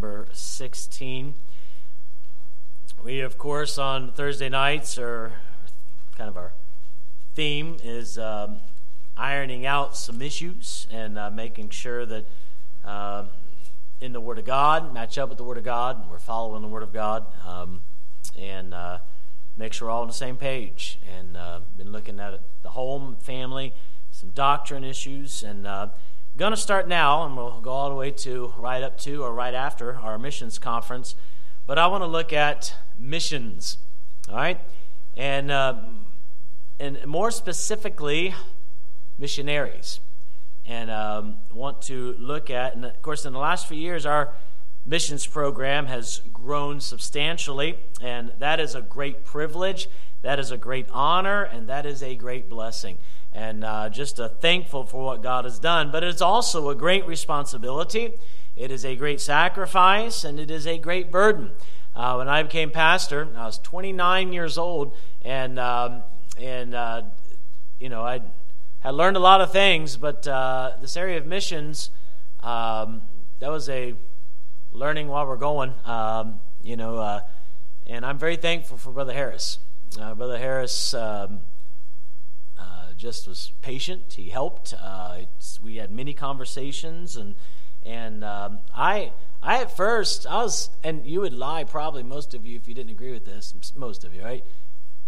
number 16. We, of course, on Thursday nights are kind of our theme is um, ironing out some issues and uh, making sure that uh, in the Word of God, match up with the Word of God, we're following the Word of God, um, and uh, make sure we're all on the same page. And uh, been looking at the home, family, some doctrine issues, and uh, going to start now, and we'll go all the way to right up to or right after our missions conference. But I want to look at missions, all right, and uh, and more specifically, missionaries and um, want to look at. And of course, in the last few years, our missions program has grown substantially, and that is a great privilege, that is a great honor, and that is a great blessing. And uh, just uh, thankful for what God has done. But it's also a great responsibility. It is a great sacrifice, and it is a great burden. Uh, when I became pastor, I was 29 years old, and um, and uh, you know I had learned a lot of things, but uh, this area of missions, um, that was a learning while we're going. Um, you know, uh, and I'm very thankful for Brother Harris. Uh, Brother Harris um, just was patient. He helped. Uh, we had many conversations, and and um, I. I at first I was, and you would lie probably most of you if you didn't agree with this. Most of you, right?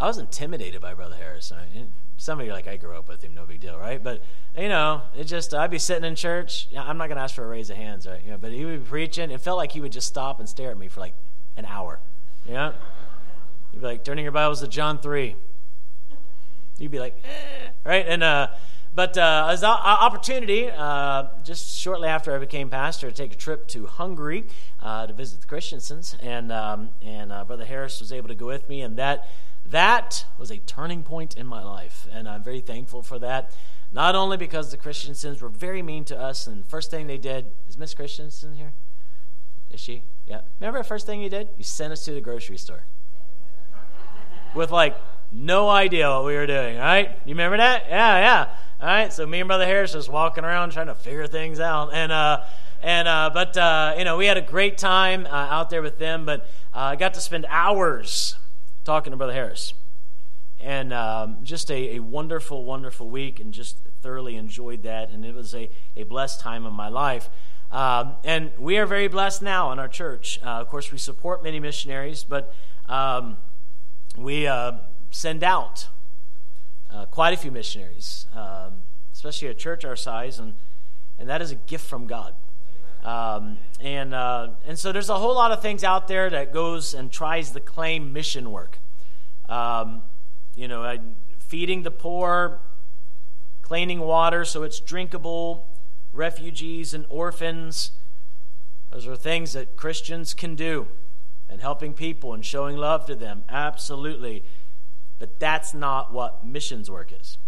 I was intimidated by Brother Harris. I, some of you are like, I grew up with him, no big deal, right? But, you know, it just, I'd be sitting in church. I'm not going to ask for a raise of hands, right? You know, but he would be preaching. It felt like he would just stop and stare at me for like an hour. You know? He'd be like, turning your Bibles to John 3. You'd be like, eh, right? And, uh, but uh, as an opportunity, uh, just shortly after I became pastor, to take a trip to Hungary uh, to visit the Christiansens, and um, and uh, Brother Harris was able to go with me, and that that was a turning point in my life, and I'm very thankful for that. Not only because the Christiansens were very mean to us, and first thing they did is Miss Christiansen here? Is she? Yeah. Remember the first thing you did? You sent us to the grocery store with like no idea what we were doing. Right? You remember that? Yeah, yeah. All right. So me and Brother Harris just walking around trying to figure things out, and uh, and uh, but uh, you know we had a great time uh, out there with them, but uh, I got to spend hours talking to Brother Harris. And um, just a, a, wonderful, wonderful week, and just thoroughly enjoyed that. And it was a, a blessed time in my life. Um, and we are very blessed now in our church. Uh, of course, we support many missionaries, but um, we uh, send out uh, quite a few missionaries, um, especially a church our size, and, and that is a gift from God. Um, and, uh, and so there's a whole lot of things out there that goes and tries to claim mission work. Um, you know, feeding the poor, cleaning water so it's drinkable, refugees and orphans. Those are things that Christians can do and helping people and showing love to them. Absolutely. But that's not what missions work is.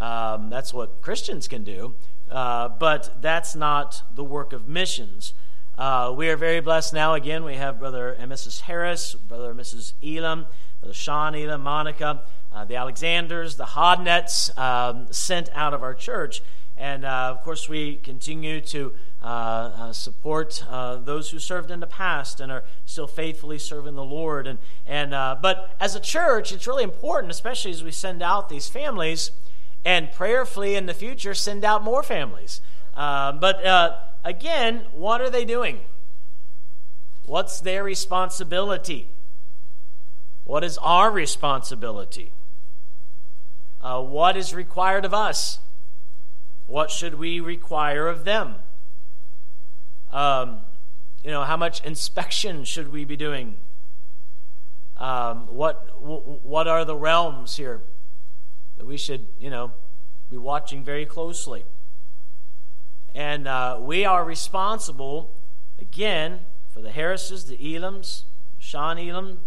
Um, that's what Christians can do. Uh, but that's not the work of missions. Uh, we are very blessed now. Again, we have Brother and Mrs. Harris, Brother and Mrs. Elam, Brother Sean Elam, Monica, uh, the Alexanders, the Hodnets um, sent out of our church. And uh, of course, we continue to uh, uh, support those who served in the past and are still faithfully serving the Lord. And, and, but as a church, it's really important, especially as we send out these families and prayerfully in the future send out more families. Uh, but uh, again, what are they doing? What's their responsibility? What is our responsibility? Uh, what is required of us? What should we require of them? Um, you know, how much inspection should we be doing? Um, what what are the realms here? that we should, you know, be watching very closely. And uh, we are responsible, again, for the Harrises, the Elams, Sean Elam,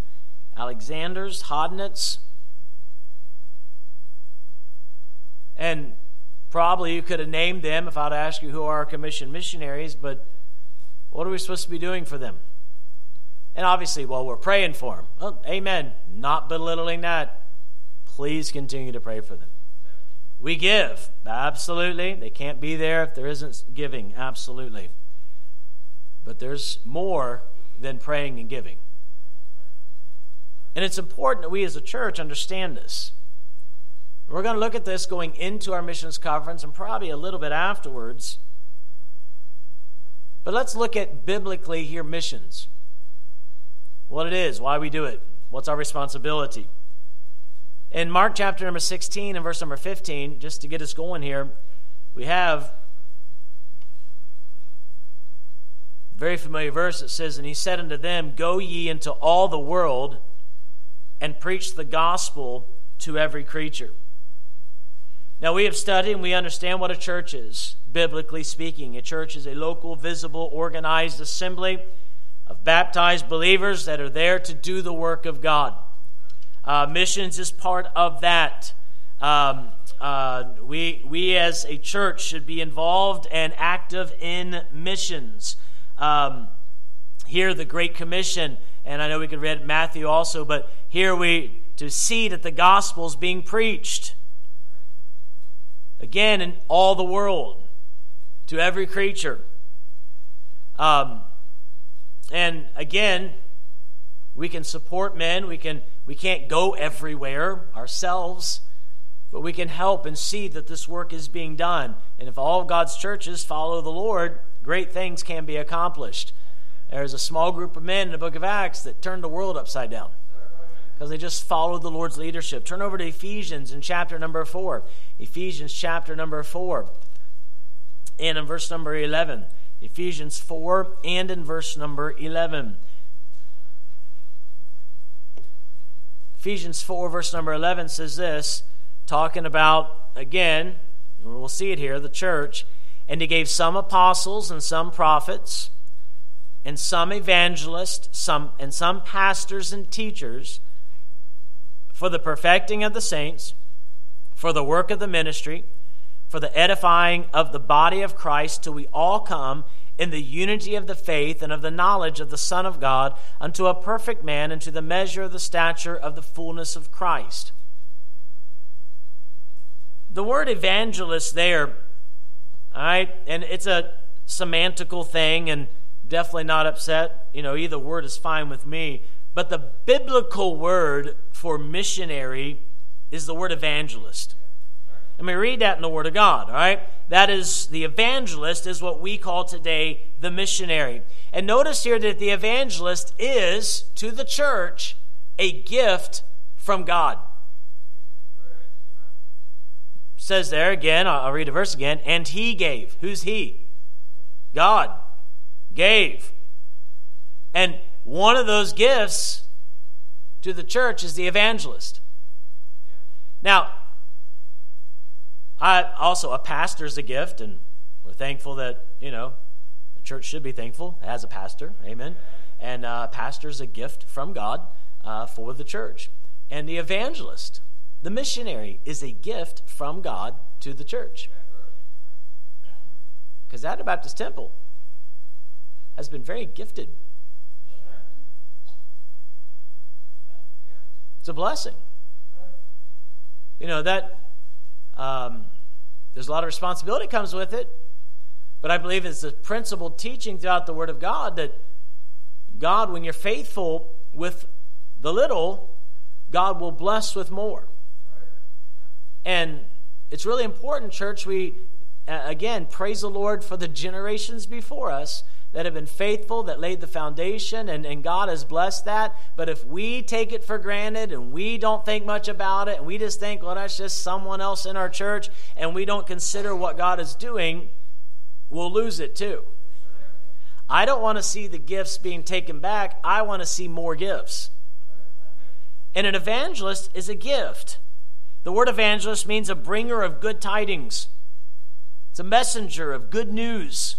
Alexanders, Hodnets. And probably you could have named them if I'd asked you who are our commissioned missionaries, but what are we supposed to be doing for them? And obviously, well, we're praying for them. Well, amen. Not belittling that please continue to pray for them. We give, absolutely. They can't be there if there isn't giving, absolutely. but there's more than praying and giving. And it's important that we as a church understand this. We're going to look at this going into our missions conference and probably a little bit afterwards. But let's look at biblically here missions. What it is, why we do it, what's our responsibility. In Mark chapter number 16 and verse number 15, just to get us going here, we have very familiar verse that says, And he said unto them, Go ye into all the world and preach the gospel to every creature. Now, we have studied and we understand what a church is, biblically speaking. A church is a local, visible, organized assembly of baptized believers that are there to do the work of God. Uh, missions is part of that. Um, uh, we, we as a church should be involved and active in missions. Um, here, the Great Commission, and I know we could read Matthew also, but here we to see that the gospel is being preached again in all the world to every creature. Um, and again, we can support men. We can we can't go everywhere ourselves, but we can help and see that this work is being done. And if all of God's churches follow the Lord, great things can be accomplished. There's a small group of men in the book of Acts that turned the world upside down because they just followed the Lord's leadership. Turn over to Ephesians in chapter number 4. Ephesians chapter number 4 and in verse number 11. Ephesians 4 and in verse number 11. Ephesians 4, verse number 11 says this, talking about, again, we'll see it here, the church. And he gave some apostles and some prophets and some evangelists some, and some pastors and teachers for the perfecting of the saints, for the work of the ministry, for the edifying of the body of Christ, till we all come in the unity of the faith and of the knowledge of the Son of God, unto a perfect man, and to the measure of the stature of the fullness of Christ. The word evangelist there, all right, and it's a semantical thing and definitely not upset. You know, either word is fine with me. But the biblical word for missionary is the word evangelist. Let me read that in the Word of God, all right? That is, the evangelist is what we call today the missionary. And notice here that the evangelist is, to the church, a gift from God. It says there again, I'll read the verse again, and he gave. Who's he? God gave. And one of those gifts to the church is the evangelist. Now, I, also, a pastor is a gift, and we're thankful that, you know, the church should be thankful as a pastor. Amen. And uh, pastor is a gift from God uh, for the church. And the evangelist, the missionary, is a gift from God to the church. Because that Baptist Temple has been very gifted. It's a blessing. You know, that um, there's a lot of responsibility comes with it, but I believe it's a principled teaching throughout the Word of God that God, when you're faithful with the little, God will bless with more. And it's really important, church, we, again, praise the Lord for the generations before us that have been faithful, that laid the foundation, and, and God has blessed that. But if we take it for granted and we don't think much about it, and we just think, well, that's just someone else in our church, and we don't consider what God is doing, we'll lose it too. I don't want to see the gifts being taken back, I want to see more gifts. And an evangelist is a gift. The word evangelist means a bringer of good tidings. It's a messenger of good news.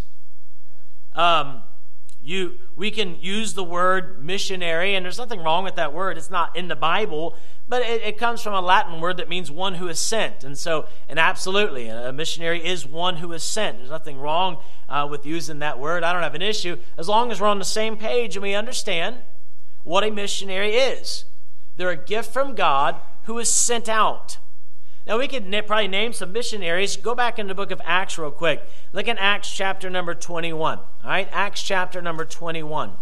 Um, you, we can use the word missionary, and there's nothing wrong with that word. It's not in the Bible, but it, it, comes from a Latin word that means one who is sent. And so, and absolutely, a missionary is one who is sent. There's nothing wrong uh, with using that word. I don't have an issue as long as we're on the same page and we understand what a missionary is. They're a gift from God who is sent out. Now, we could probably name some missionaries. Go back in the book of Acts real quick. Look in Acts chapter number 21. All right, Acts chapter number 21.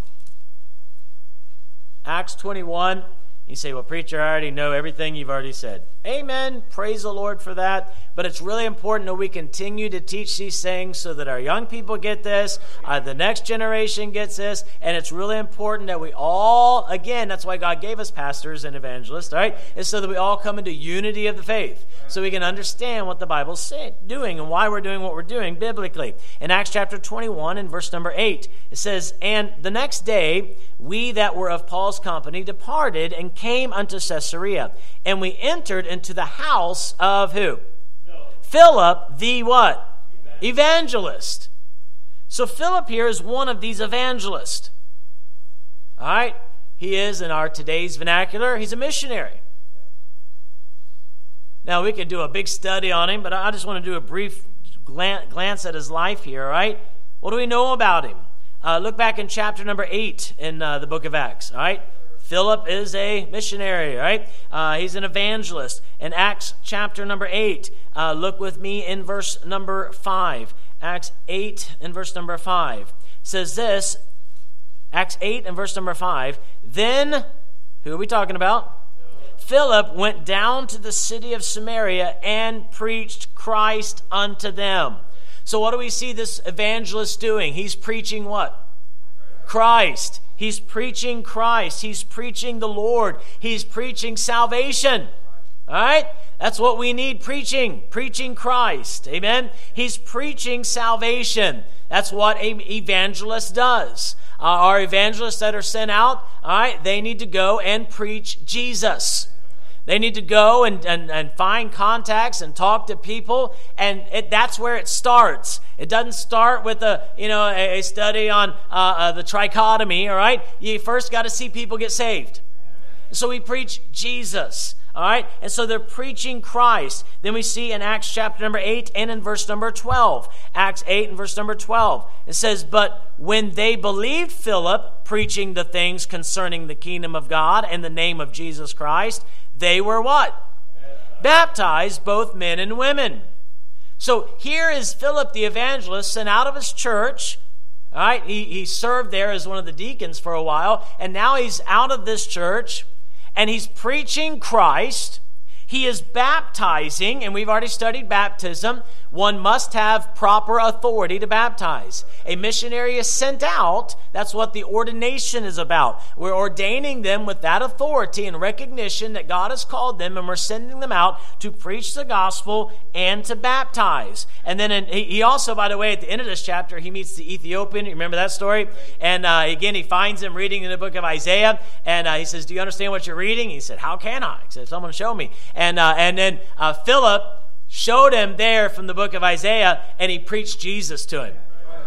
Acts 21. You say, well, preacher, I already know everything you've already said. Amen. Praise the Lord for that. But it's really important that we continue to teach these things so that our young people get this, uh, the next generation gets this, and it's really important that we all, again, that's why God gave us pastors and evangelists, right? Is so that we all come into unity of the faith, so we can understand what the Bible's doing and why we're doing what we're doing biblically. In Acts chapter 21 and verse number 8, it says, And the next day, we that were of Paul's company departed and came unto Caesarea, and we entered into the house of who? Philip, the what? Evangelist. So Philip here is one of these evangelists. All right? He is, in our today's vernacular, he's a missionary. Now, we could do a big study on him, but I just want to do a brief glance at his life here, all right? What do we know about him? Uh, look back in chapter number 8 in uh, the book of Acts, all right? Philip is a missionary, right? Uh, he's an evangelist. In Acts chapter number 8, uh, look with me in verse number 5. Acts 8 and verse number 5 says this Acts 8 and verse number 5. Then, who are we talking about? Philip went down to the city of Samaria and preached Christ unto them. So, what do we see this evangelist doing? He's preaching what? Christ. He's preaching Christ. He's preaching the Lord. He's preaching salvation. All right? That's what we need preaching. Preaching Christ. Amen? He's preaching salvation. That's what an evangelist does. Uh, our evangelists that are sent out, all right, they need to go and preach Jesus. They need to go and, and, and find contacts and talk to people, and it, that's where it starts. It doesn't start with a you know a, a study on uh, uh, the trichotomy. All right, you first got to see people get saved. So we preach Jesus. All right, and so they're preaching Christ. Then we see in Acts chapter number 8 and in verse number 12. Acts 8 and verse number 12. It says, But when they believed Philip preaching the things concerning the kingdom of God and the name of Jesus Christ, they were what? Baptized, both men and women. So here is Philip the evangelist sent out of his church. All right, he, he served there as one of the deacons for a while, and now he's out of this church and he's preaching Christ. He is baptizing, and we've already studied baptism. One must have proper authority to baptize. A missionary is sent out. That's what the ordination is about. We're ordaining them with that authority and recognition that God has called them, and we're sending them out to preach the gospel and to baptize. And then in, he also, by the way, at the end of this chapter, he meets the Ethiopian. You remember that story? And uh, again, he finds him reading in the book of Isaiah, and uh, he says, "Do you understand what you're reading?" He said, "How can I?" He said, "Someone show me." And, uh, and then uh, Philip showed him there from the book of Isaiah, and he preached Jesus to him.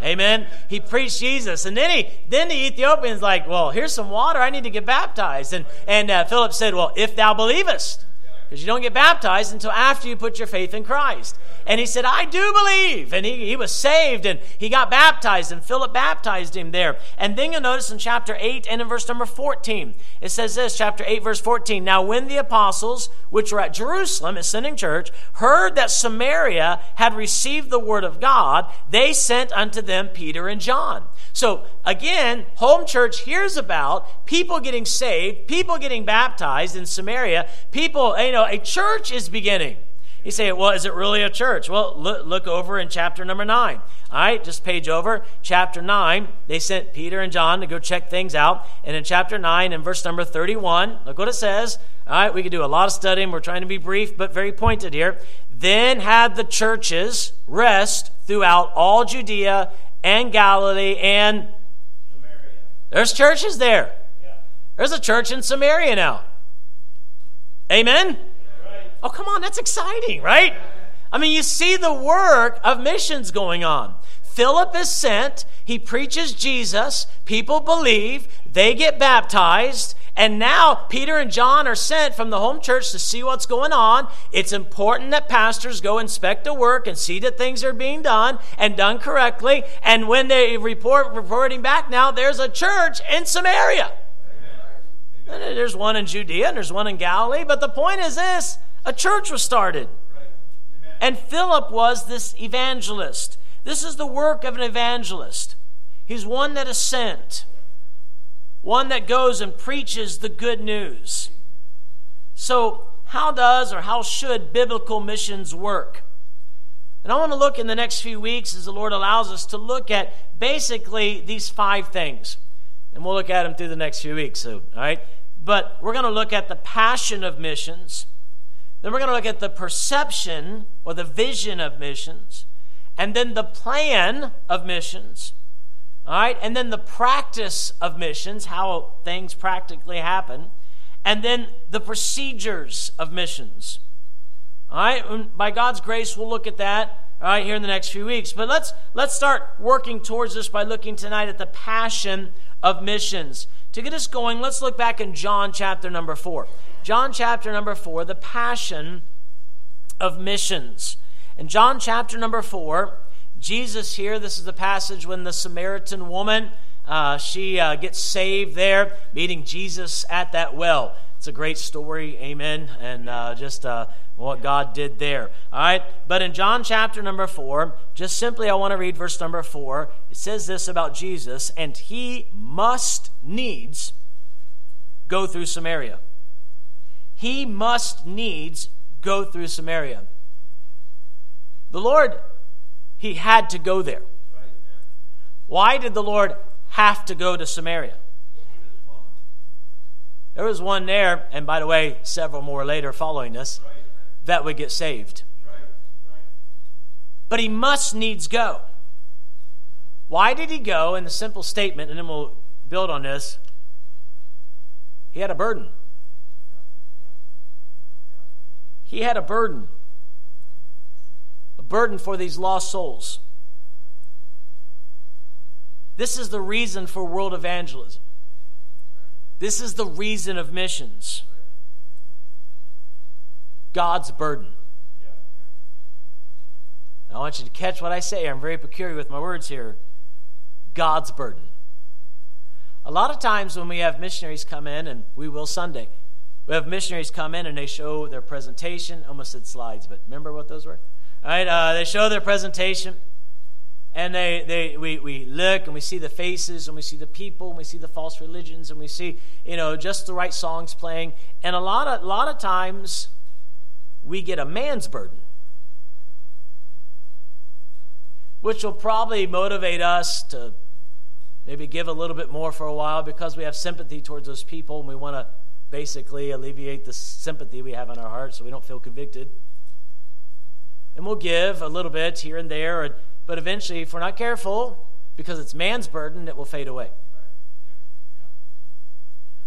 Amen. He preached Jesus, and then he then the Ethiopian's like, "Well, here's some water. I need to get baptized." And and uh, Philip said, "Well, if thou believest." Because you don't get baptized until after you put your faith in Christ. And he said, I do believe. And he, he was saved and he got baptized, and Philip baptized him there. And then you'll notice in chapter 8 and in verse number 14, it says this, chapter 8, verse 14. Now, when the apostles, which were at Jerusalem, ascending church, heard that Samaria had received the word of God, they sent unto them Peter and John. So, again, home church hears about people getting saved, people getting baptized in Samaria, people, you know, a church is beginning. You say, well, is it really a church? Well, look, look over in chapter number 9. All right, just page over. Chapter 9, they sent Peter and John to go check things out. And in chapter 9, in verse number 31, look what it says. All right, we could do a lot of studying. We're trying to be brief, but very pointed here. Then had the churches rest throughout all Judea and Galilee and Samaria. There's churches there. Yeah. There's a church in Samaria now. Amen? Oh, come on, that's exciting, right? I mean, you see the work of missions going on. Philip is sent, he preaches Jesus, people believe, they get baptized, and now Peter and John are sent from the home church to see what's going on. It's important that pastors go inspect the work and see that things are being done and done correctly. And when they report reporting back now, there's a church in Samaria. Amen. There's one in Judea and there's one in Galilee, but the point is this a church was started. And Philip was this evangelist. This is the work of an evangelist. He's one that is sent, one that goes and preaches the good news. So, how does or how should biblical missions work? And I want to look in the next few weeks, as the Lord allows us, to look at basically these five things. And we'll look at them through the next few weeks. So, all right? But we're going to look at the passion of missions. Then we're going to look at the perception or the vision of missions. And then the plan of missions. All right? And then the practice of missions, how things practically happen. And then the procedures of missions. All right, and by God's grace, we'll look at that all right here in the next few weeks. But let's let's start working towards this by looking tonight at the passion of missions. To get us going, let's look back in John chapter number four. John chapter number four, the passion of missions. In John chapter number four, Jesus here, this is the passage when the Samaritan woman uh, she uh, gets saved there, meeting Jesus at that well. It's a great story, amen, and uh, just uh, what God did there. All right, but in John chapter number four, just simply I want to read verse number four. It says this about Jesus, and he must needs go through Samaria. He must needs go through Samaria. The Lord, he had to go there. Why did the Lord have to go to Samaria? There was one there, and by the way, several more later following this, that would get saved. But he must needs go. Why did he go? In the simple statement, and then we'll build on this. He had a burden. He had a burden. Burden for these lost souls. This is the reason for world evangelism. This is the reason of missions God's burden. I want you to catch what I say. I'm very peculiar with my words here. God's burden. A lot of times when we have missionaries come in, and we will Sunday, we have missionaries come in and they show their presentation. Almost said slides, but remember what those were? Right, uh, they show their presentation and they, they we, we look and we see the faces and we see the people and we see the false religions and we see you know just the right songs playing and a lot of lot of times we get a man's burden. Which will probably motivate us to maybe give a little bit more for a while because we have sympathy towards those people and we want to basically alleviate the sympathy we have in our heart so we don't feel convicted and we'll give a little bit here and there but eventually, if we're not careful, because it's man's burden, it will fade away.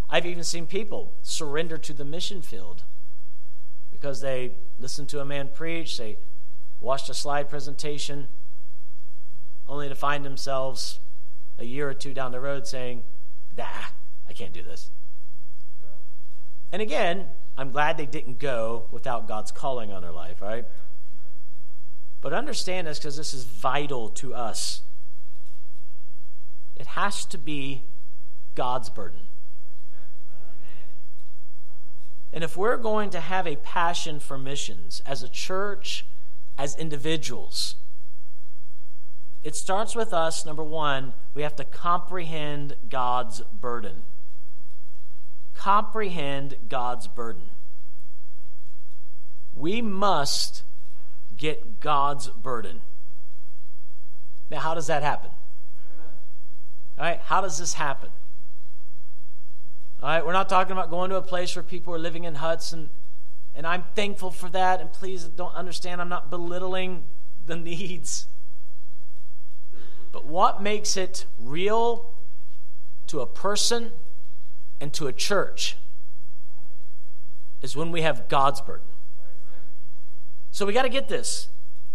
I've even seen people surrender to the mission field because they listened to a man preach, they watched a slide presentation, only to find themselves a year or two down the road saying, Nah, I can't do this. And again, I'm glad they didn't go without God's calling on their life, right? But understand this because this is vital to us. It has to be God's burden. And if we're going to have a passion for missions as a church, as individuals, it starts with us, number one, we have to comprehend God's burden. Comprehend God's burden. We must get God's burden. Now, how does that happen? All right, how does this happen? All right, we're not talking about going to a place where people are living in huts, and, and I'm thankful for that. And please don't understand, I'm not belittling the needs. But what makes it real to a person and to a church is when we have God's burden. So we got to get this.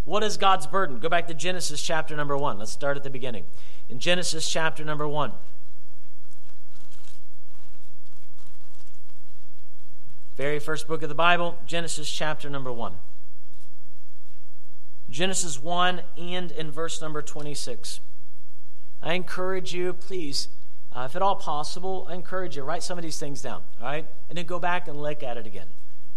What is God's burden? Go back to Genesis chapter number 1. Let's start at the beginning. In Genesis chapter number 1. Very first book of the Bible, Genesis chapter number 1. Genesis 1 and in verse number 26. I encourage you, please, uh, if at all possible, I encourage you, write some of these things down, all right? And then go back and look at it again.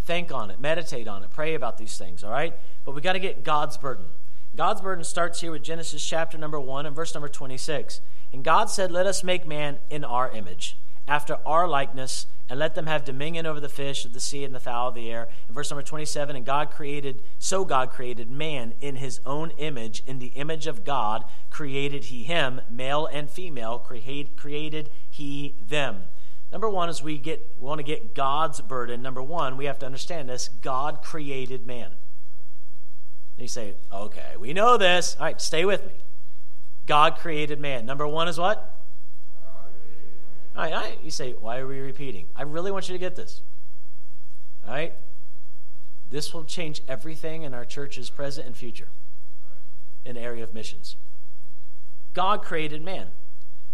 Think on it, meditate on it, pray about these things, all right? But we got to get God's burden. God's burden starts here with Genesis chapter number 1 and verse number 26. And God said, Let us make man in our image, after our likeness, and let them have dominion over the fish of the sea and the fowl of the air. In verse number 27, and God created, so God created man in his own image. In the image of God created he him, male and female, create, created he them. Number one is we get we want to get God's burden. Number one, we have to understand this: God created man. And you say, okay, we know this. All right, stay with me. God created man. Number one is what? All right, all right. You say, why are we repeating? I really want you to get this. All right? This will change everything in our church's present and future in the area of missions. God created man.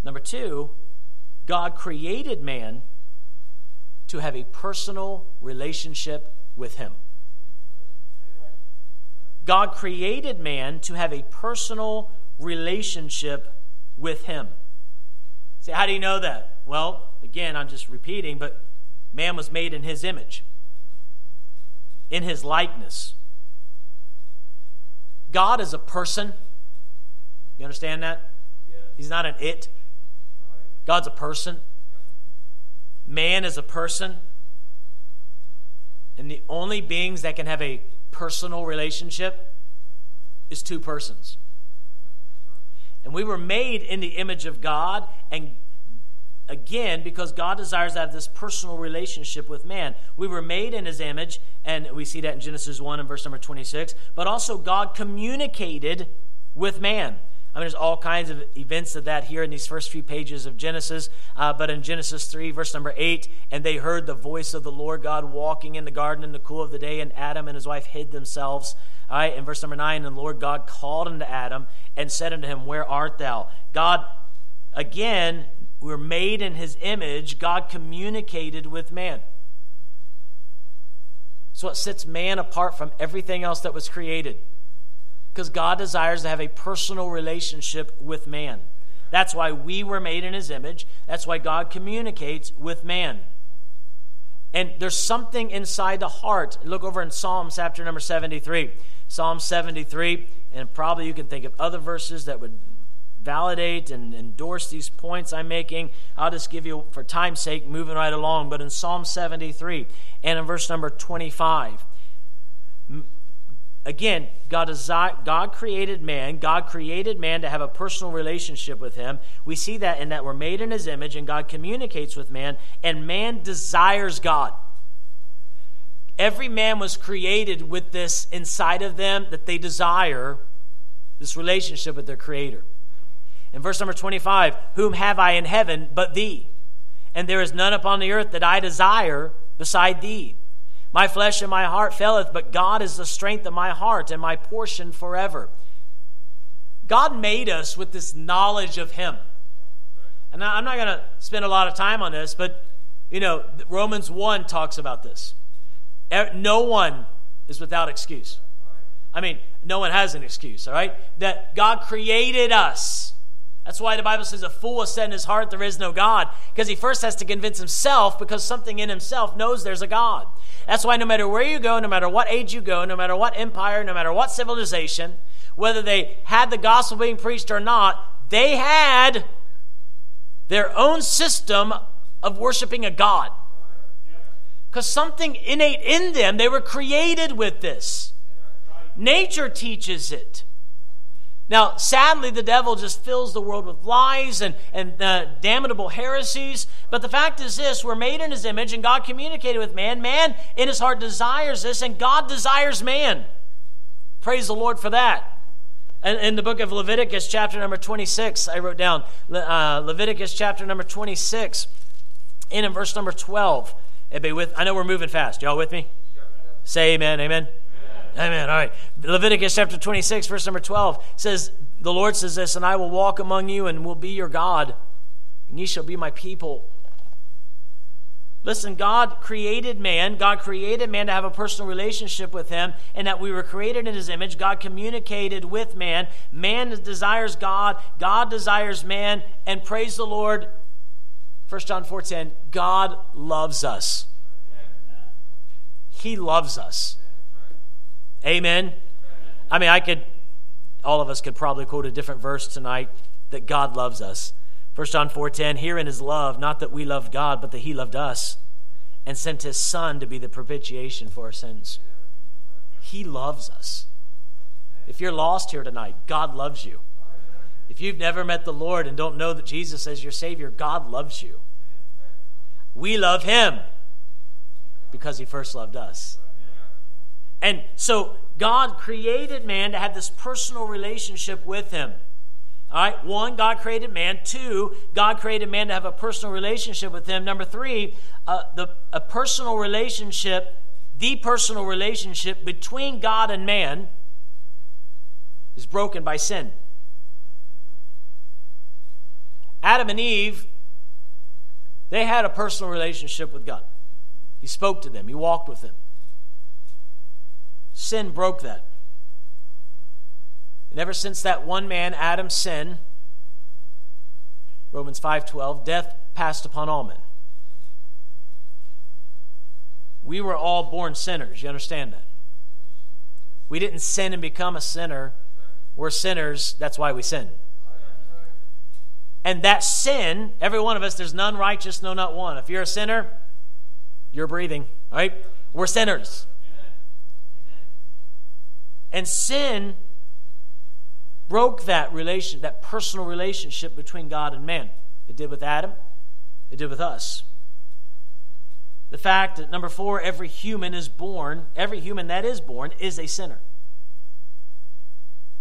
Number two, God created man to have a personal relationship with him. God created man to have a personal relationship with him. Say, how do you know that? Well, again, I'm just repeating, but man was made in his image, in his likeness. God is a person. You understand that? Yes. He's not an it. God's a person. Man is a person. And the only beings that can have a personal relationship is two persons. And we were made in the image of God, and again, because God desires to have this personal relationship with man. We were made in his image, and we see that in Genesis 1 and verse number 26, but also God communicated with man. Mean, there's all kinds of events of that here in these first few pages of Genesis. Uh, but in Genesis 3, verse number 8, and they heard the voice of the Lord God walking in the garden in the cool of the day, and Adam and his wife hid themselves. All right, in verse number 9, and the Lord God called unto Adam and said unto him, Where art thou? God, again, we're made in his image. God communicated with man. So it sets man apart from everything else that was created because God desires to have a personal relationship with man. That's why we were made in his image. That's why God communicates with man. And there's something inside the heart. Look over in Psalm chapter number 73. Psalm 73, and probably you can think of other verses that would validate and endorse these points I'm making. I'll just give you, for time's sake, moving right along. But in Psalm 73 and in verse number 25, Again, God, God created man. God created man to have a personal relationship with him. We see that in that we're made in his image and God communicates with man, and man desires God. Every man was created with this inside of them that they desire this relationship with their Creator. In verse number 25, whom have I in heaven but thee? And there is none upon the earth that I desire beside thee. My flesh and my heart faileth, but God is the strength of my heart and my portion forever. God made us with this knowledge of Him. And I'm not going to spend a lot of time on this, but you know, Romans 1 talks about this. No one is without excuse. I mean, no one has an excuse, all right? That God created us. That's why the Bible says a fool has said in his heart there is no God, because he first has to convince himself because something in himself knows there's a God. That's why no matter where you go, no matter what age you go, no matter what empire, no matter what civilization, whether they had the gospel being preached or not, they had their own system of worshiping a God. Because something innate in them, they were created with this. Nature teaches it. Now, sadly, the devil just fills the world with lies and, and uh, damnable heresies. But the fact is this we're made in his image, and God communicated with man. Man in his heart desires this, and God desires man. Praise the Lord for that. And in the book of Leviticus, chapter number 26, I wrote down uh, Leviticus chapter number 26, and in verse number 12. Be with, I know we're moving fast. Y'all with me? Say amen, amen. Amen. All right. Leviticus chapter 26, verse number 12 says, The Lord says this, and I will walk among you and will be your God, and ye shall be my people. Listen, God created man. God created man to have a personal relationship with him, and that we were created in his image. God communicated with man. Man desires God. God desires man. And praise the Lord. 1 John 4:10, God loves us. He loves us. Amen. I mean, I could, all of us could probably quote a different verse tonight that God loves us. 1 John 4:10, herein is love, not that we loved God, but that he loved us and sent his son to be the propitiation for our sins. He loves us. If you're lost here tonight, God loves you. If you've never met the Lord and don't know that Jesus is your Savior, God loves you. We love Him because He first loved us. And so God created man to have this personal relationship with Him. All right, one, God created man. Two, God created man to have a personal relationship with Him. Number three, uh, the, a personal relationship, the personal relationship between God and man is broken by sin. Adam and Eve, they had a personal relationship with God. He spoke to them, He walked with them. Sin broke that. And ever since that one man, Adam's sin, Romans 5:12, death passed upon all men. We were all born sinners. You understand that? We didn't sin and become a sinner. We're sinners. That's why we sin. And that sin, every one of us, there's none righteous, no, not one. If you're a sinner, you're breathing, right? We're sinners. And sin broke that relation, that personal relationship between God and man. It did with Adam, it did with us. The fact that, number four, every human is born, every human that is born is a sinner.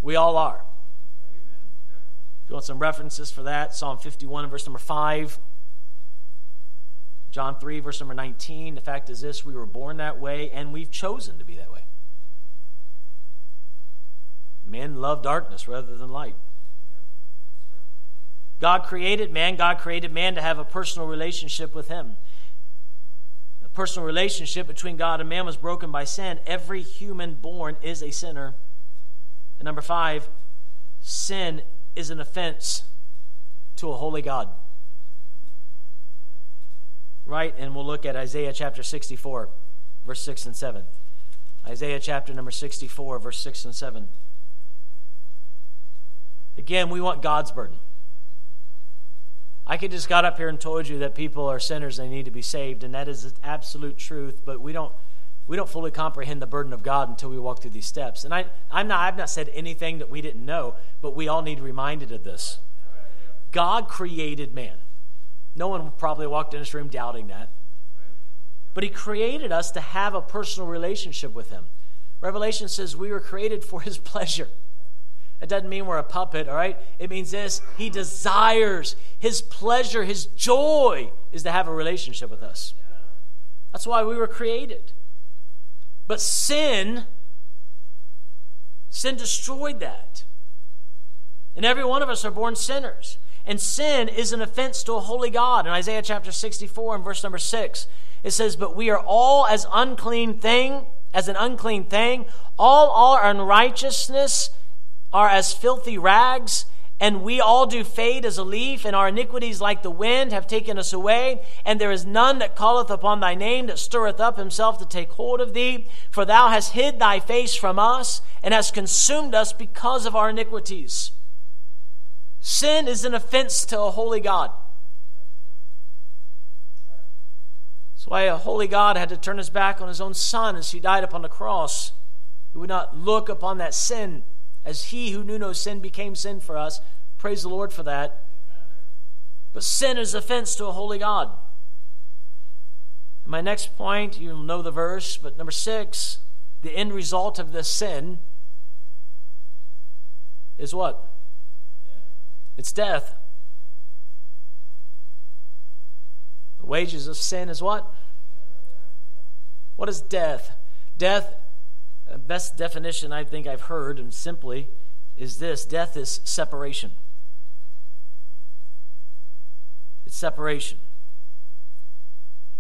We all are. If you want some references for that, Psalm 51, verse number 5. John 3, verse number 19. The fact is this we were born that way, and we've chosen to be that way. Men love darkness rather than light. God created man, God created man to have a personal relationship with him. The personal relationship between God and man was broken by sin. Every human born is a sinner. And number five, sin is an offense to a holy God. Right? And we'll look at Isaiah chapter 64, verse 6 and 7. Isaiah chapter number 64, verse 6 and 7. Again, we want God's burden. I could just got up here and told you that people are sinners and they need to be saved, and that is absolute truth, but we don't we don't fully comprehend the burden of God until we walk through these steps. And I, I'm not, I've not said anything that we didn't know, but we all need reminded of this. God created man. No one probably walked in this room doubting that. But He created us to have a personal relationship with Him. Revelation says we were created for His pleasure. It doesn't mean we're a puppet, all right? It means this He desires, His pleasure, His joy is to have a relationship with us. That's why we were created. But sin, sin destroyed that. And every one of us are born sinners. And sin is an offense to a holy God. In Isaiah chapter 64 and verse number 6, it says, But we are all as unclean thing, as an unclean thing. All our unrighteousness are as filthy rags, and we all do fade as a leaf, and our iniquities like the wind have taken us away. And there is none that calleth upon thy name that stirreth up himself to take hold of thee. For thou hast hid thy face from us, and hast consumed us because of our iniquities. Sin is an offense to a holy God. That's why a holy God had to turn his back on his own son as he died upon the cross. He would not look upon that sin as he who knew no sin became sin for us. Praise the Lord for that. But sin is offense to a holy God. My next point, you'll know the verse, but number six, the end result of this sin is what? It's death. The wages of sin is what? What is death? Death best definition I think I've heard, and simply, is this death is separation. It's separation.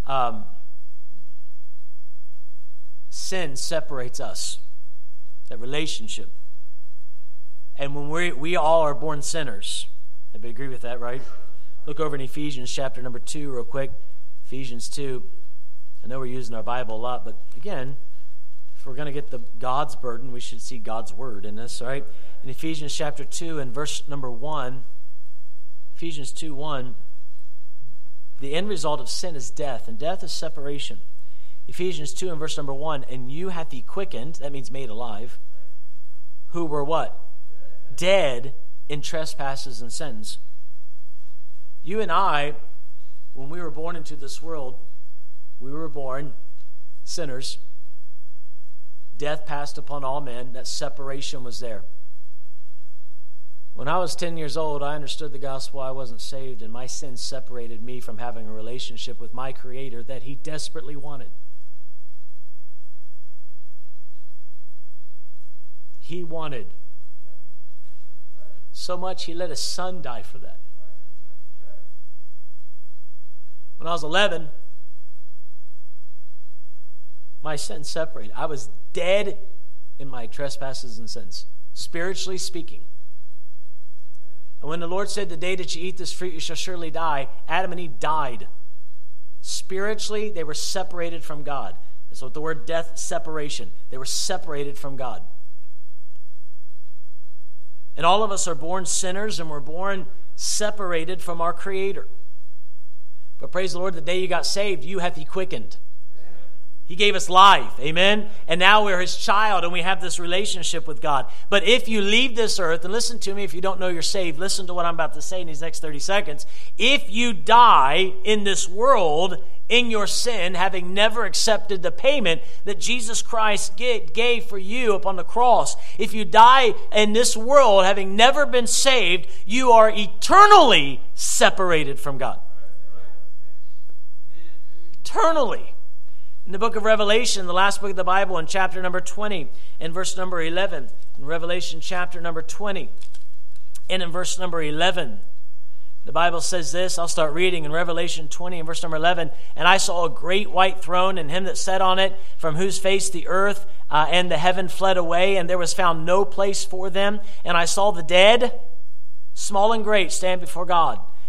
Um, sin separates us, that relationship. And when we, we all are born sinners, everybody agree with that, right? Look over in Ephesians chapter number 2, real quick. Ephesians 2 I know we're using our Bible a lot, but again, we're going to get the God's burden, we should see God's word in this, right? In Ephesians chapter 2 and verse number 1, Ephesians 2 1, the end result of sin is death, and death is separation. Ephesians 2 and verse number 1, and you hath he quickened, that means made alive, who were what? Dead in trespasses and sins. You and I, when we were born into this world, we were born sinners. Death passed upon all men. That separation was there. When I was 10 years old, I understood the gospel. I wasn't saved, and my sin separated me from having a relationship with my Creator that He desperately wanted. He wanted so much, He let His Son die for that. When I was 11, my sin separated. I was dead in my trespasses and sins, spiritually speaking. And when the Lord said, The day that you eat this fruit, you shall surely die, Adam and Eve died. Spiritually, they were separated from God. That's what the word death separation. They were separated from God. And all of us are born sinners and we're born separated from our Creator. But praise the Lord, the day you got saved, you hath He quickened. He gave us life. Amen. And now we're his child and we have this relationship with God. But if you leave this earth, and listen to me if you don't know you're saved, listen to what I'm about to say in these next 30 seconds. If you die in this world in your sin, having never accepted the payment that Jesus Christ gave for you upon the cross, if you die in this world having never been saved, you are eternally separated from God. Eternally in the book of Revelation, the last book of the Bible, in chapter number 20, in verse number 11. In Revelation chapter number 20, and in verse number 11, the Bible says this. I'll start reading in Revelation 20 and verse number 11. And I saw a great white throne, and him that sat on it, from whose face the earth uh, and the heaven fled away, and there was found no place for them. And I saw the dead, small and great, stand before God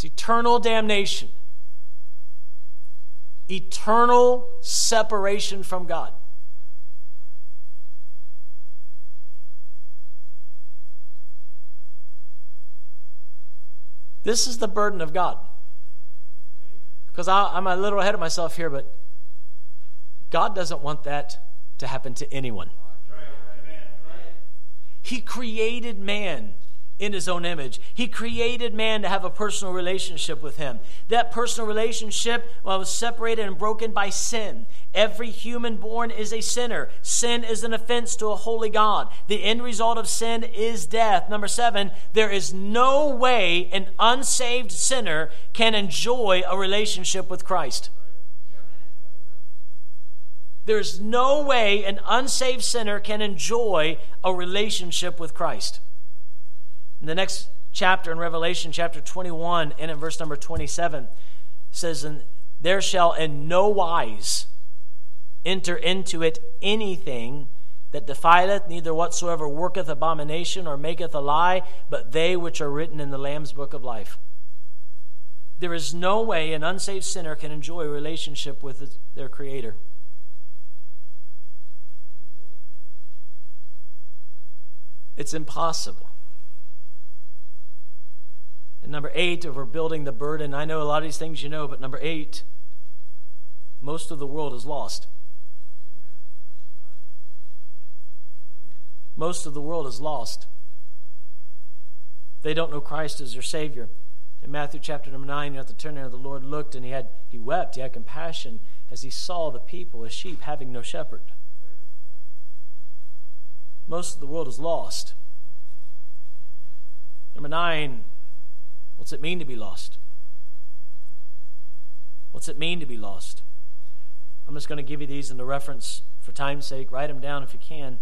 It's eternal damnation, eternal separation from God. This is the burden of God. Because I, am a little ahead of myself here, but God doesn't want that to happen to anyone. He created man in his own image. He created man to have a personal relationship with him. That personal relationship well, was separated and broken by sin. Every human born is a sinner. Sin is an offense to a holy God. The end result of sin is death. Number seven, there is no way an unsaved sinner can enjoy a relationship with Christ. There's no way an unsaved sinner can enjoy a relationship with Christ. In the next chapter in Revelation, chapter 21, and in verse number 27, says, And there shall in no wise enter into it anything that defileth, neither whatsoever worketh abomination or maketh a lie, but they which are written in the Lamb's book of life. There is no way an unsaved sinner can enjoy a relationship with their Creator. It's impossible. And number eight, we're building the burden, I know a lot of these things you know, but number eight, most of the world is lost. Most of the world is lost. They don't know Christ as their Savior. In Matthew chapter number nine, you have to turn there. The Lord looked and he had he wept, he had compassion as he saw the people as sheep having no shepherd. Most of the world is lost. Number nine, What's it mean to be lost? What's it mean to be lost? I'm just going to give you these in the reference for time's sake. Write them down if you can.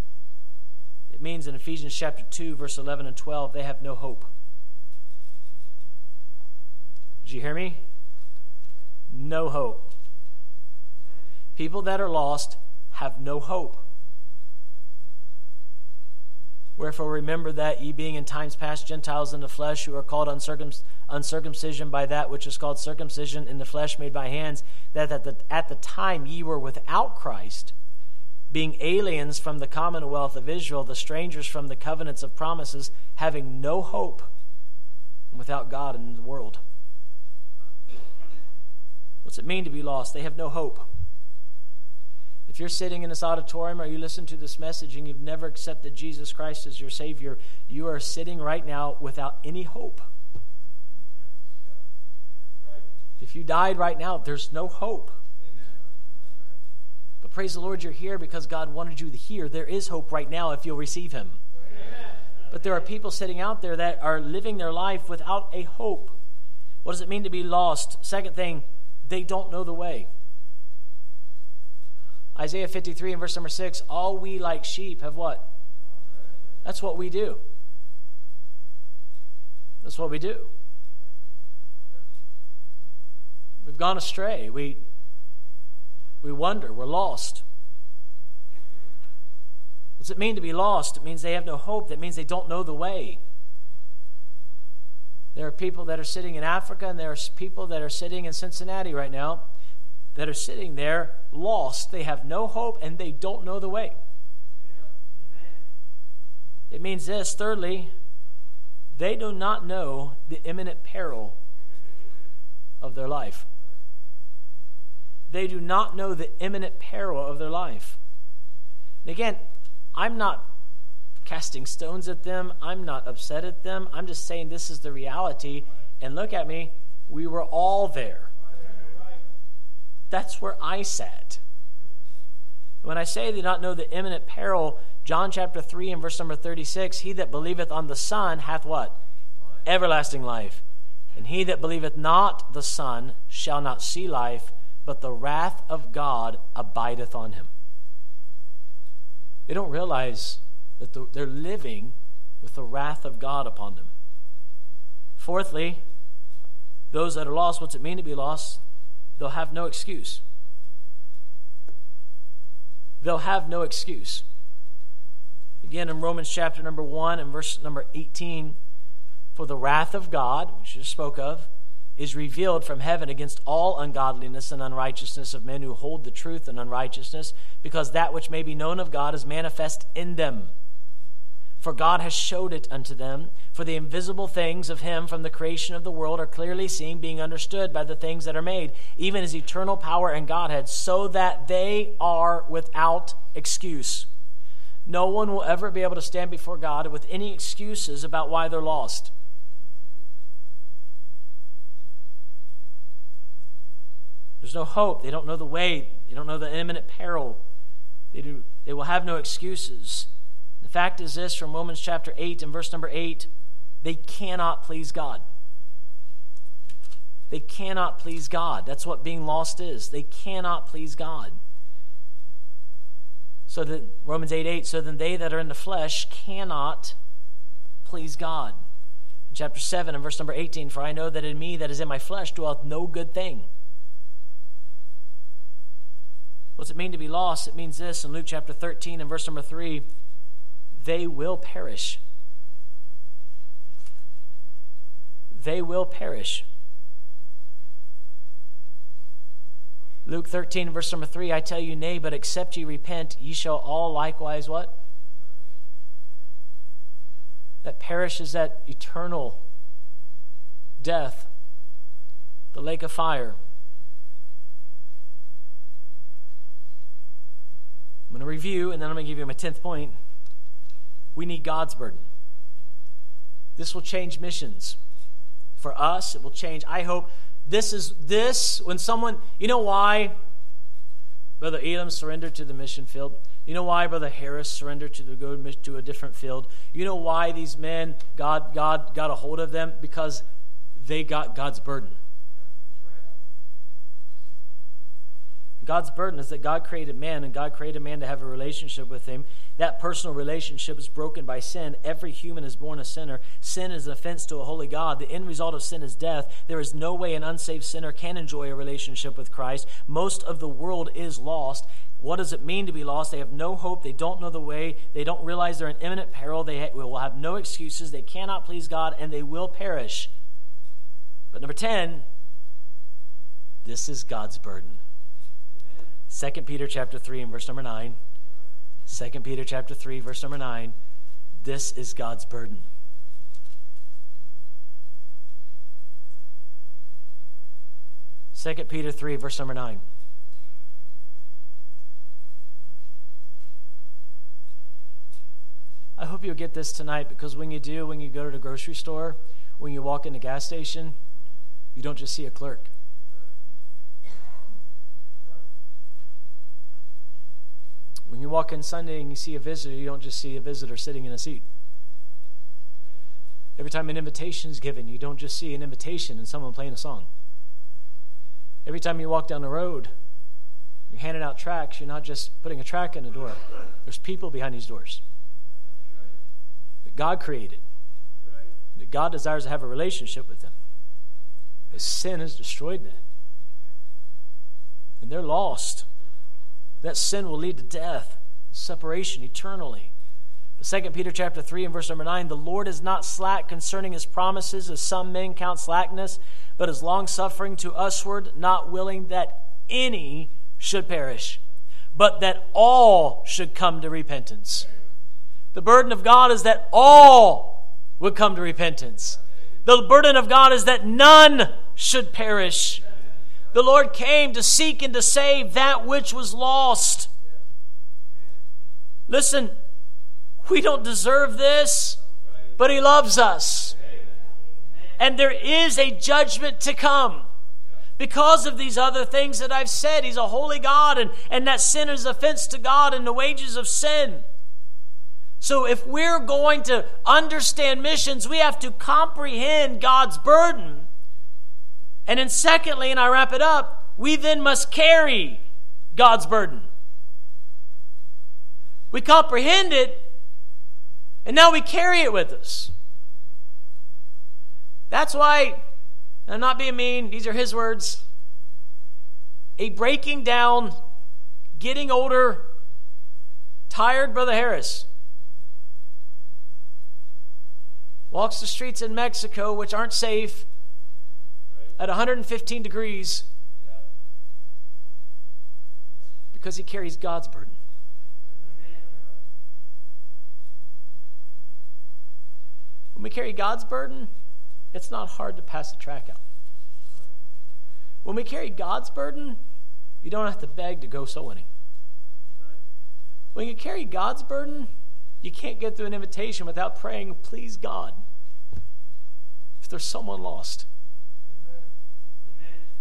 It means in Ephesians chapter 2, verse 11 and 12, they have no hope. Did you hear me? No hope. People that are lost have no hope. Wherefore remember that ye being in times past Gentiles in the flesh, who are called uncircum- uncircumcision by that which is called circumcision in the flesh made by hands, that at the, at the time ye were without Christ, being aliens from the commonwealth of Israel, the strangers from the covenants of promises, having no hope, without God in the world. What's it mean to be lost? They have no hope. If you're sitting in this auditorium or you listen to this message and you've never accepted Jesus Christ as your Savior, you are sitting right now without any hope. If you died right now, there's no hope. But praise the Lord, you're here because God wanted you to hear. There is hope right now if you'll receive Him. But there are people sitting out there that are living their life without a hope. What does it mean to be lost? Second thing, they don't know the way. Isaiah 53 and verse number 6 All we like sheep have what? That's what we do. That's what we do. We've gone astray. We, we wonder. We're lost. What does it mean to be lost? It means they have no hope. That means they don't know the way. There are people that are sitting in Africa, and there are people that are sitting in Cincinnati right now that are sitting there lost. They have no hope and they don't know the way. It means this. Thirdly, they do not know the imminent peril of their life. They do not know the imminent peril of their life. And again, I'm not casting stones at them. I'm not upset at them. I'm just saying this is the reality. And look at me, we were all there. That's where I sat. When I say they do not know the imminent peril, John chapter 3 and verse number 36, he that believeth on the Son hath what? Everlasting life. And he that believeth not the Son shall not see life, but the wrath of God abideth on him. They don't realize that they're living with the wrath of God upon them. Fourthly, those that are lost, what's it mean to be lost? They'll have no excuse. They'll have no excuse. Again, in Romans chapter number 1 and verse number 18, for the wrath of God, which you spoke of, is revealed from heaven against all ungodliness and unrighteousness of men who hold the truth and unrighteousness, because that which may be known of God is manifest in them. For God has showed it unto them. For the invisible things of him from the creation of the world are clearly seen, being understood by the things that are made, even his eternal power and Godhead, so that they are without excuse. No one will ever be able to stand before God with any excuses about why they're lost. There's no hope. They don't know the way. They don't know the imminent peril. They, do, they will have no excuses. The fact is this from Romans chapter 8 and verse number 8 they cannot please God. They cannot please God. That's what being lost is. They cannot please God. So that Romans 8 8, so then they that are in the flesh cannot please God. Chapter 7 and verse number 18, for I know that in me that is in my flesh dwelleth no good thing. What's it mean to be lost? It means this in Luke chapter 13 and verse number 3 they will perish. They will perish. Luke 13, verse number 3 I tell you, nay, but except ye repent, ye shall all likewise what? That perish is that eternal death, the lake of fire. I'm going to review, and then I'm going to give you my 10th point. We need God's burden. This will change missions. For us, it will change. I hope this is this when someone, you know why Brother Elam surrendered to the mission field? You know why Brother Harris surrendered to the go to a different field? You know why these men God God got a hold of them because they got God's burden. God's burden is that God created man and God created man to have a relationship with him. That personal relationship is broken by sin. Every human is born a sinner. Sin is an offense to a holy God. The end result of sin is death. There is no way an unsaved sinner can enjoy a relationship with Christ. Most of the world is lost. What does it mean to be lost? They have no hope. They don't know the way. They don't realize they're in imminent peril. They will have no excuses. They cannot please God and they will perish. But number 10, this is God's burden. 2 Peter chapter 3 and verse number 9. 2 Peter chapter 3 verse number 9. This is God's burden. Second Peter 3 verse number 9. I hope you'll get this tonight because when you do, when you go to the grocery store, when you walk in the gas station, you don't just see a clerk. When you walk in Sunday and you see a visitor, you don't just see a visitor sitting in a seat. Every time an invitation is given, you don't just see an invitation and someone playing a song. Every time you walk down the road, you're handing out tracts, you're not just putting a track in the door. There's people behind these doors that God created, that God desires to have a relationship with them. His sin has destroyed that. And they're lost. That sin will lead to death, separation eternally. But 2 Peter chapter 3 and verse number 9, the Lord is not slack concerning his promises, as some men count slackness, but is long-suffering to usward, not willing that any should perish, but that all should come to repentance. The burden of God is that all would come to repentance. The burden of God is that none should perish. The Lord came to seek and to save that which was lost. Listen, we don't deserve this, but He loves us. And there is a judgment to come because of these other things that I've said. He's a holy God, and, and that sin is offense to God and the wages of sin. So, if we're going to understand missions, we have to comprehend God's burden and then, secondly, and I wrap it up, we then must carry God's burden. We comprehend it, and now we carry it with us. That's why, I'm not being mean, these are his words. A breaking down, getting older, tired Brother Harris walks the streets in Mexico, which aren't safe at 115 degrees because he carries God's burden. When we carry God's burden, it's not hard to pass the track out. When we carry God's burden, you don't have to beg to go soul winning. When you carry God's burden, you can't get through an invitation without praying, please God, if there's someone lost.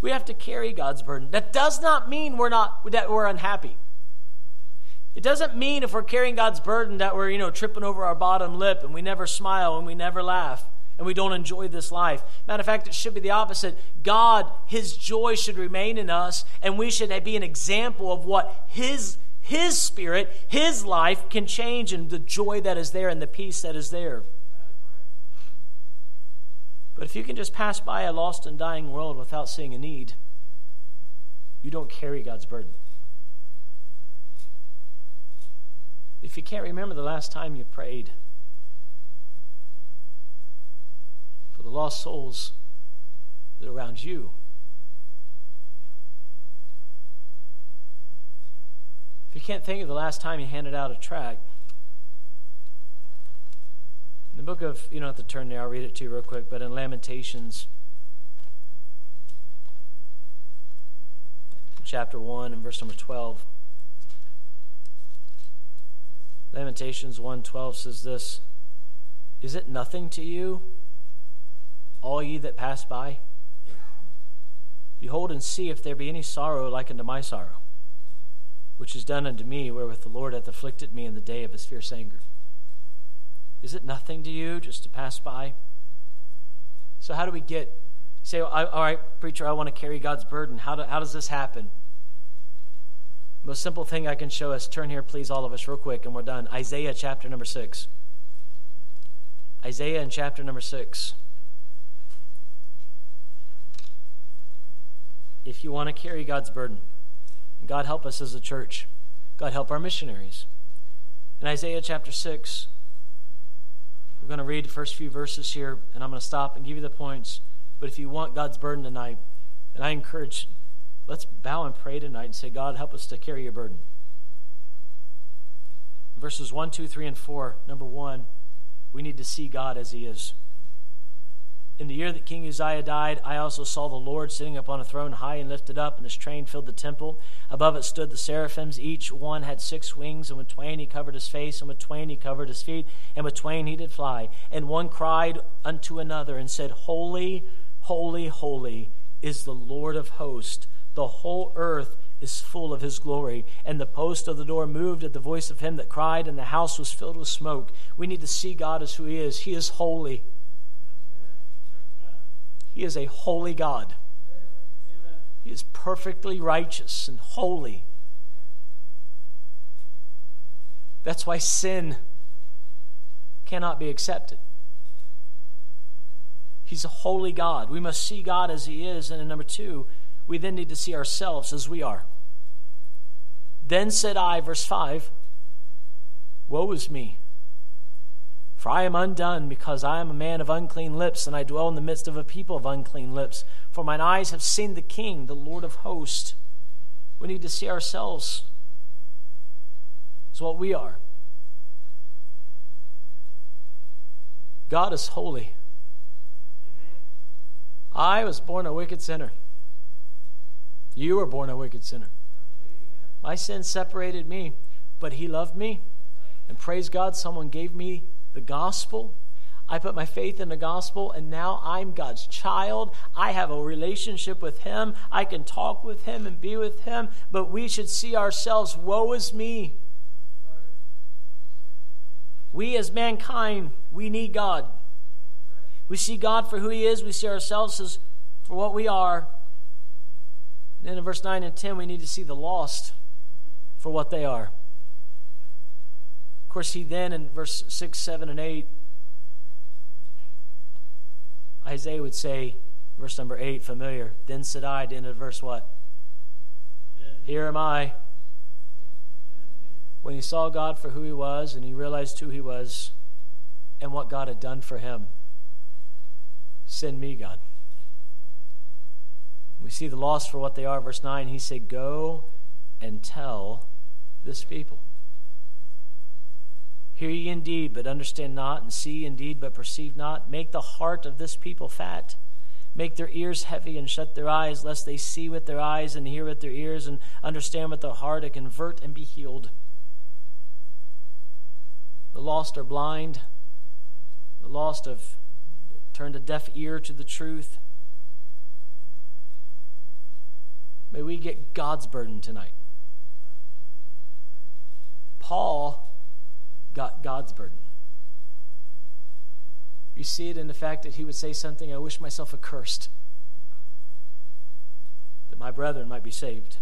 We have to carry God's burden. That does not mean we're not that we're unhappy. It doesn't mean if we're carrying God's burden that we're, you know, tripping over our bottom lip and we never smile and we never laugh and we don't enjoy this life. Matter of fact, it should be the opposite. God, His joy should remain in us, and we should be an example of what His His Spirit, His life can change, and the joy that is there and the peace that is there. But if you can just pass by a lost and dying world without seeing a need, you don't carry God's burden. If you can't remember the last time you prayed for the lost souls that are around you, if you can't think of the last time you handed out a tract, in the book of, you don't have to turn there, I'll read it to you real quick, but in Lamentations, chapter 1 and verse number 12. Lamentations 1:12 says this, "Is it nothing to you, all ye that pass by? Behold and see if there be any sorrow like unto my sorrow, which is done unto me wherewith the Lord hath afflicted me in the day of his fierce anger." Is it nothing to you just to pass by? So, how do we get, say, all right, preacher, I want to carry God's burden. How, do, how does this happen? Most simple thing I can show us, turn here, please, all of us, real quick, and we're done. Isaiah chapter number 6. Isaiah in chapter number 6. If you want to carry God's burden, God help us as a church. God help our missionaries. In Isaiah chapter 6, we're going to read the first few verses here, and I'm going to stop and give you the points. But if you want God's burden tonight, and I encourage Let's bow and pray tonight and say, God, help us to carry your burden. Verses 1, 2, 3, and 4. Number one, we need to see God as he is. In the year that King Uzziah died, I also saw the Lord sitting upon a throne high and lifted up, and his train filled the temple. Above it stood the seraphims. Each one had six wings, and with twain he covered his face, and with twain he covered his feet, and with twain he did fly. And one cried unto another and said, Holy, holy, holy is the Lord of hosts the whole earth is full of his glory. And the post of the door moved at the voice of him that cried, and the house was filled with smoke. We need to see God as who he is. He is holy. He is a holy God. He is perfectly righteous and holy. That's why sin cannot be accepted. He's a holy God. We must see God as He is. And number two, we then need to see ourselves as we are. Then said I, verse 5, Woe is me! For I am undone, because I am a man of unclean lips, and I dwell in the midst of a people of unclean lips. For mine eyes have seen the King, the Lord of hosts. We need to see ourselves as what we are. God is holy. I was born a wicked sinner. You were born a wicked sinner. My sin separated me, but He loved me. And praise God, someone gave me the gospel. I put my faith in the gospel, and now I'm God's child. I have a relationship with Him. I can talk with Him and be with Him, but we should see ourselves woe is me. We as mankind, we need God. We see God for who He is, we see ourselves as for what we are. And then in verse 9 and 10, we need to see the lost for what they are. Course, he then in verse 6, 7, and 8, Isaiah would say, verse number 8, familiar. Then said I, to end verse what? Here am I. When he saw God for who he was and he realized who he was and what God had done for him, send me, God. We see the lost for what they are. Verse 9, he said, Go and tell this people. Hear ye indeed, but understand not, and see indeed, but perceive not. Make the heart of this people fat. Make their ears heavy and shut their eyes, lest they see with their eyes and hear with their ears and understand with their heart and convert and be healed. The lost are blind. The lost have turned a deaf ear to the truth. May we get God's burden tonight. Paul God's burden. You see it in the fact that he would say something, I wish myself accursed, that my brethren might be saved.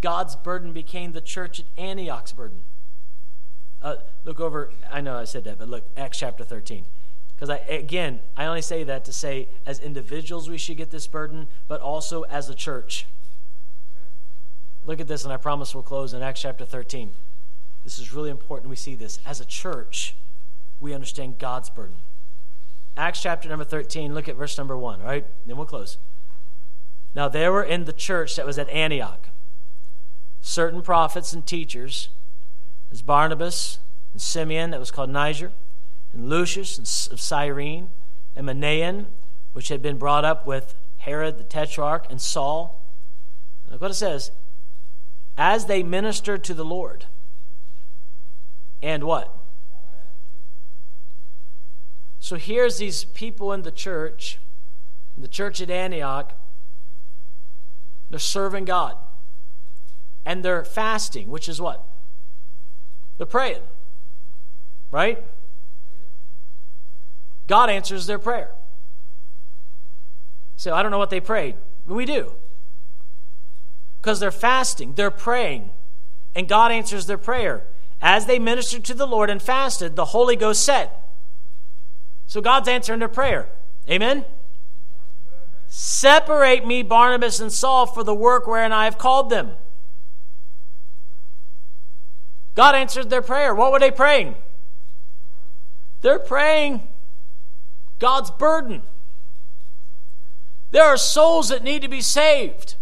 God's burden became the church at Antioch's burden. Uh, look over, I know I said that, but look, Acts chapter 13. Because I, again, I only say that to say, as individuals, we should get this burden, but also as a church. Look at this, and I promise we'll close in Acts chapter 13. This is really important we see this. As a church, we understand God's burden. Acts chapter number 13, look at verse number 1, all right? Then we'll close. Now, there were in the church that was at Antioch certain prophets and teachers, as Barnabas and Simeon, that was called Niger and Lucius of Cyrene, and Manaen, which had been brought up with Herod the Tetrarch, and Saul. Look what it says. As they ministered to the Lord. And what? So here's these people in the church, in the church at Antioch. They're serving God. And they're fasting, which is what? They're praying. Right? God answers their prayer. So I don't know what they prayed, but we do. because they're fasting, they're praying, and God answers their prayer. As they ministered to the Lord and fasted, the Holy Ghost said. So God's answering their prayer. Amen? Separate me, Barnabas and Saul, for the work wherein I have called them. God answered their prayer. What were they praying? They're praying God's burden. There are souls that need to be saved.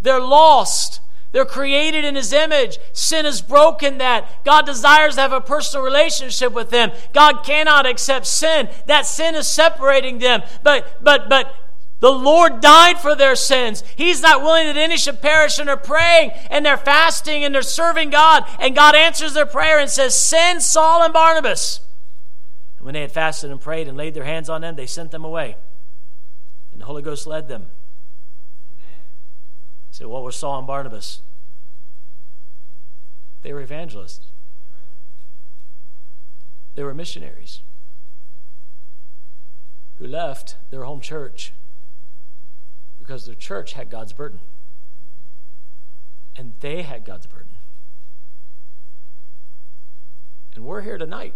They're lost. They're created in His image. Sin has broken that. God desires to have a personal relationship with them. God cannot accept sin. That sin is separating them. But, but, but the Lord died for their sins. He's not willing that any should perish, and they're praying and they're fasting and they're serving God. And God answers their prayer and says, Send Saul and Barnabas. And when they had fasted and prayed and laid their hands on them, they sent them away. And the Holy Ghost led them. Say, what were Saul and Barnabas? They were evangelists. They were missionaries who left their home church because their church had God's burden. And they had God's burden. And we're here tonight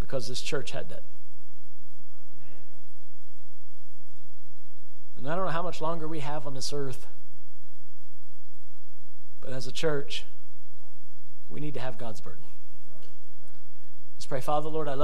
because this church had that. And I don't know how much longer we have on this earth. But as a church, we need to have God's burden. Let's pray. Father, Lord, I love